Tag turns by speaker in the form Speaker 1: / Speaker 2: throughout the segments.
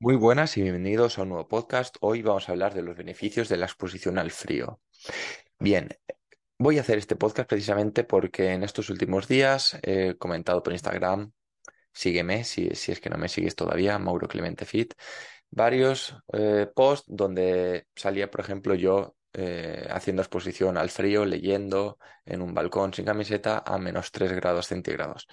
Speaker 1: Muy buenas y bienvenidos a un nuevo podcast. Hoy vamos a hablar de los beneficios de la exposición al frío. Bien, voy a hacer este podcast precisamente porque en estos últimos días he comentado por Instagram, sígueme si, es que no me sigues todavía, Mauro Clemente Fit, varios eh, posts donde salía, por ejemplo, yo eh, haciendo exposición al frío, leyendo en un balcón sin camiseta a menos 3 grados centígrados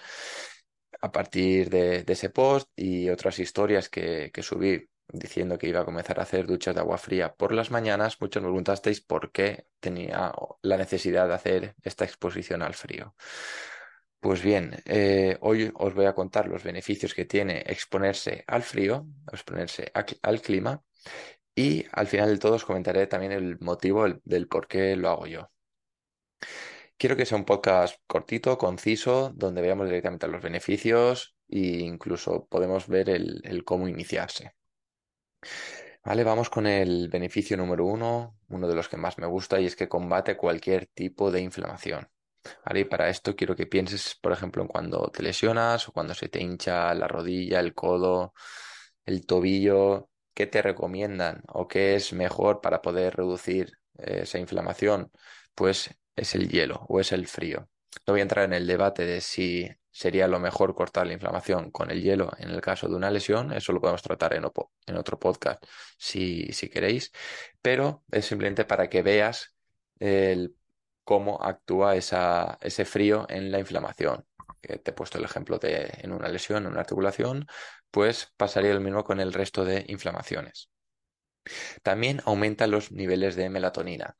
Speaker 1: a partir de, ese post y otras historias que, subí diciendo que iba a comenzar a hacer duchas de agua fría por las mañanas, muchos me preguntasteis por qué tenía la necesidad de hacer esta exposición al frío. Pues bien, eh, hoy os voy a contar los beneficios que tiene exponerse al frío, exponerse al clima y al final de todo os comentaré también el motivo del por qué lo hago yo. Quiero que sea un podcast cortito, conciso, donde veamos directamente los beneficios e incluso podemos ver el, cómo iniciarse. Vale, vamos con el beneficio número uno, uno de los que más me gusta, y es que combate cualquier tipo de inflamación. ¿Vale? Y para esto quiero que pienses, por ejemplo, en cuando te lesionas o cuando se te hincha la rodilla, el codo, el tobillo, ¿qué te recomiendan o qué es mejor para poder reducir eh, esa inflamación? Pues es el hielo o es el frío. No voy a entrar en el debate de si sería lo mejor cortar la inflamación con el hielo en el caso de una lesión, eso lo podemos tratar en, en otro podcast si, si, queréis, pero es simplemente para que veas el, cómo actúa esa, ese frío en la inflamación. te he puesto el ejemplo de en una lesión, en una articulación, pues pasaría lo mismo con el resto de inflamaciones. También aumenta los niveles de melatonina.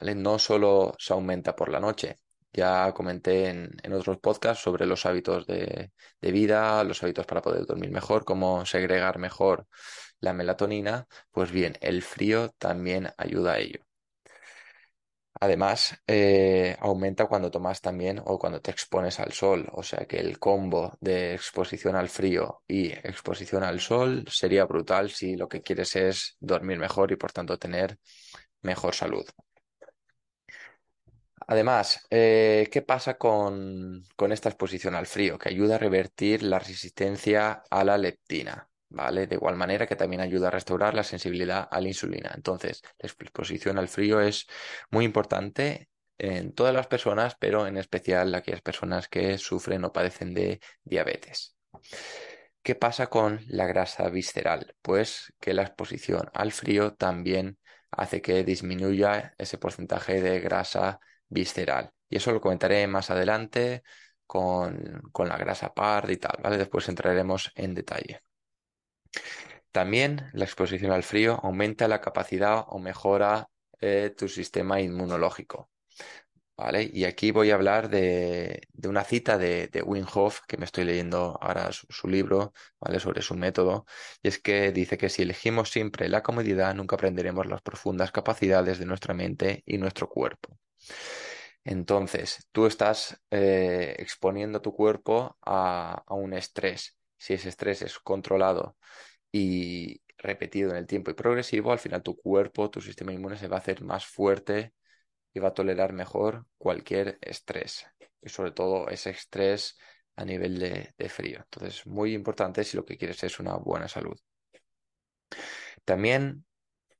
Speaker 1: No solo se aumenta por la noche. Ya comenté en, otros podcasts sobre los hábitos de, vida, los hábitos para poder dormir mejor, cómo segregar mejor la melatonina. Pues bien, el frío también ayuda a ello. Además, eh, aumenta cuando tomas también o cuando te expones al sol. O sea que el combo de exposición al frío y exposición al sol sería brutal si lo que quieres es dormir mejor y por tanto tener mejor salud. Además, eh, ¿qué pasa con, esta exposición al frío? Que ayuda a revertir la resistencia a la leptina, ¿vale? De igual manera que también ayuda a restaurar la sensibilidad a la insulina. Entonces, la exposición al frío es muy importante en todas las personas, pero en especial aquellas personas que sufren o padecen de diabetes. ¿Qué pasa con la grasa visceral? Pues que la exposición al frío también hace que disminuya ese porcentaje de grasa visceral. Y eso lo comentaré más adelante con, la grasa par y tal, ¿vale? Después entraremos en detalle. También la exposición al frío aumenta la capacidad o mejora eh, tu sistema inmunológico. ¿Vale? Y aquí voy a hablar de, una cita de, de Wim Hof, que me estoy leyendo ahora su, libro, ¿vale? Sobre su método. Y es que dice que si elegimos siempre la comodidad, nunca aprenderemos las profundas capacidades de nuestra mente y nuestro cuerpo. Entonces, tú estás eh, exponiendo tu cuerpo a, un estrés. Si ese estrés es controlado y repetido en el tiempo y progresivo, al final tu cuerpo, tu sistema inmune se va a hacer más fuerte y va a tolerar mejor cualquier estrés. Y sobre todo ese estrés a nivel de, frío. Entonces, muy importante si lo que quieres es una buena salud. También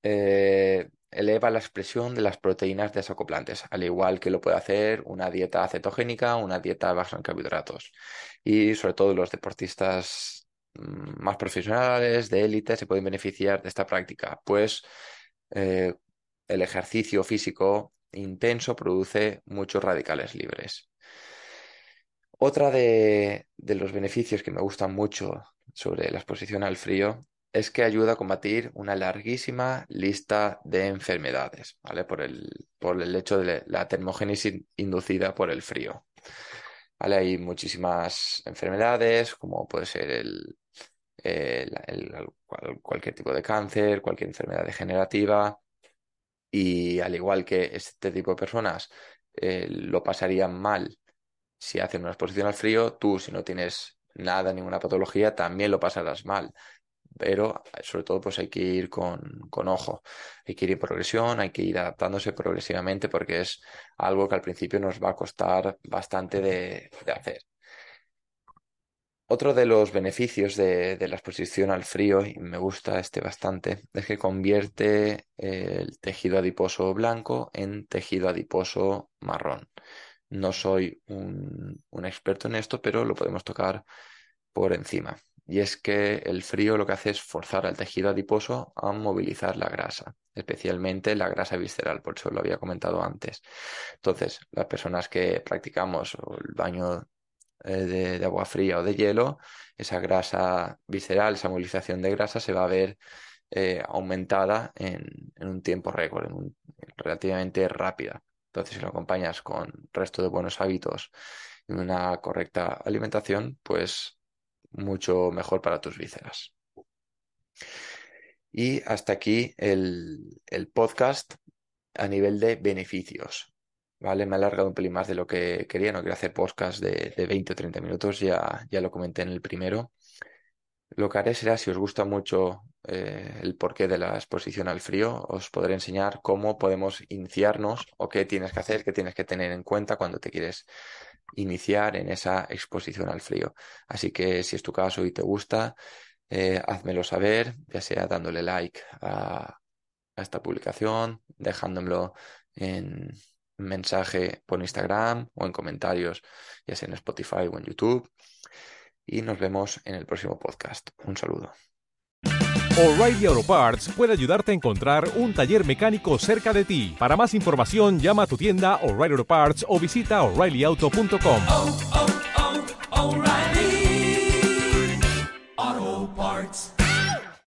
Speaker 1: eh, eleva la expresión de las proteínas desacoplantes, al igual que lo puede hacer una dieta cetogénica, una dieta baja en carbohidratos. Y sobre todo los deportistas mm, más profesionales, de élite, se pueden beneficiar de esta práctica, pues eh, el ejercicio físico intenso produce muchos radicales libres. Otra de, los beneficios que me gustan mucho sobre la exposición al frío es que ayuda a combatir una larguísima lista de enfermedades, ¿vale? Por el, por el hecho de la termogénesis inducida por el frío. ¿Vale? Hay muchísimas enfermedades, como puede ser el, cualquier tipo de cáncer, cualquier enfermedad degenerativa. Y al igual que este tipo de personas eh, lo pasarían mal si hacen una exposición al frío, tú si no tienes nada, ninguna patología, también lo pasarás mal. Pero sobre todo pues hay que ir con, con ojo, hay que ir en progresión, hay que ir adaptándose progresivamente porque es algo que al principio nos va a costar bastante de, hacer. Otro de los beneficios de, la exposición al frío, y me gusta este bastante, es que convierte el tejido adiposo blanco en tejido adiposo marrón. No soy un, experto en esto, pero lo podemos tocar por encima. Y es que el frío lo que hace es forzar al tejido adiposo a movilizar la grasa, especialmente la grasa visceral, por eso lo había comentado antes. Entonces, las personas que practicamos el baño eh, de, agua fría o de hielo, esa grasa visceral, esa movilización de grasa se va a ver eh, aumentada en, un tiempo récord, relativamente rápida. Entonces, si lo acompañas con resto de buenos hábitos y una correcta alimentación, pues mucho mejor para tus vísceras. Y hasta aquí el, podcast a nivel de beneficios. ¿Vale? Me he alargado un pelín más de lo que quería, no quiero hacer podcast de, de 20 o 30 minutos, ya, ya lo comenté en el primero. Lo que haré será, si os gusta mucho eh, el porqué de la exposición al frío, os podré enseñar cómo podemos iniciarnos o qué tienes que hacer, qué tienes que tener en cuenta cuando te quieres iniciar en esa exposición al frío. Así que si es tu caso y te gusta, eh, házmelo saber, ya sea dándole like a, a esta publicación, dejándomelo en mensaje por Instagram o en comentarios, ya sea en Spotify o en YouTube. Y nos vemos en el próximo podcast. Un saludo.
Speaker 2: O'Reilly Auto Parts puede ayudarte a encontrar un taller mecánico cerca de ti. Para más información, llama a tu tienda O'Reilly Auto Parts o visita oreillyauto.com.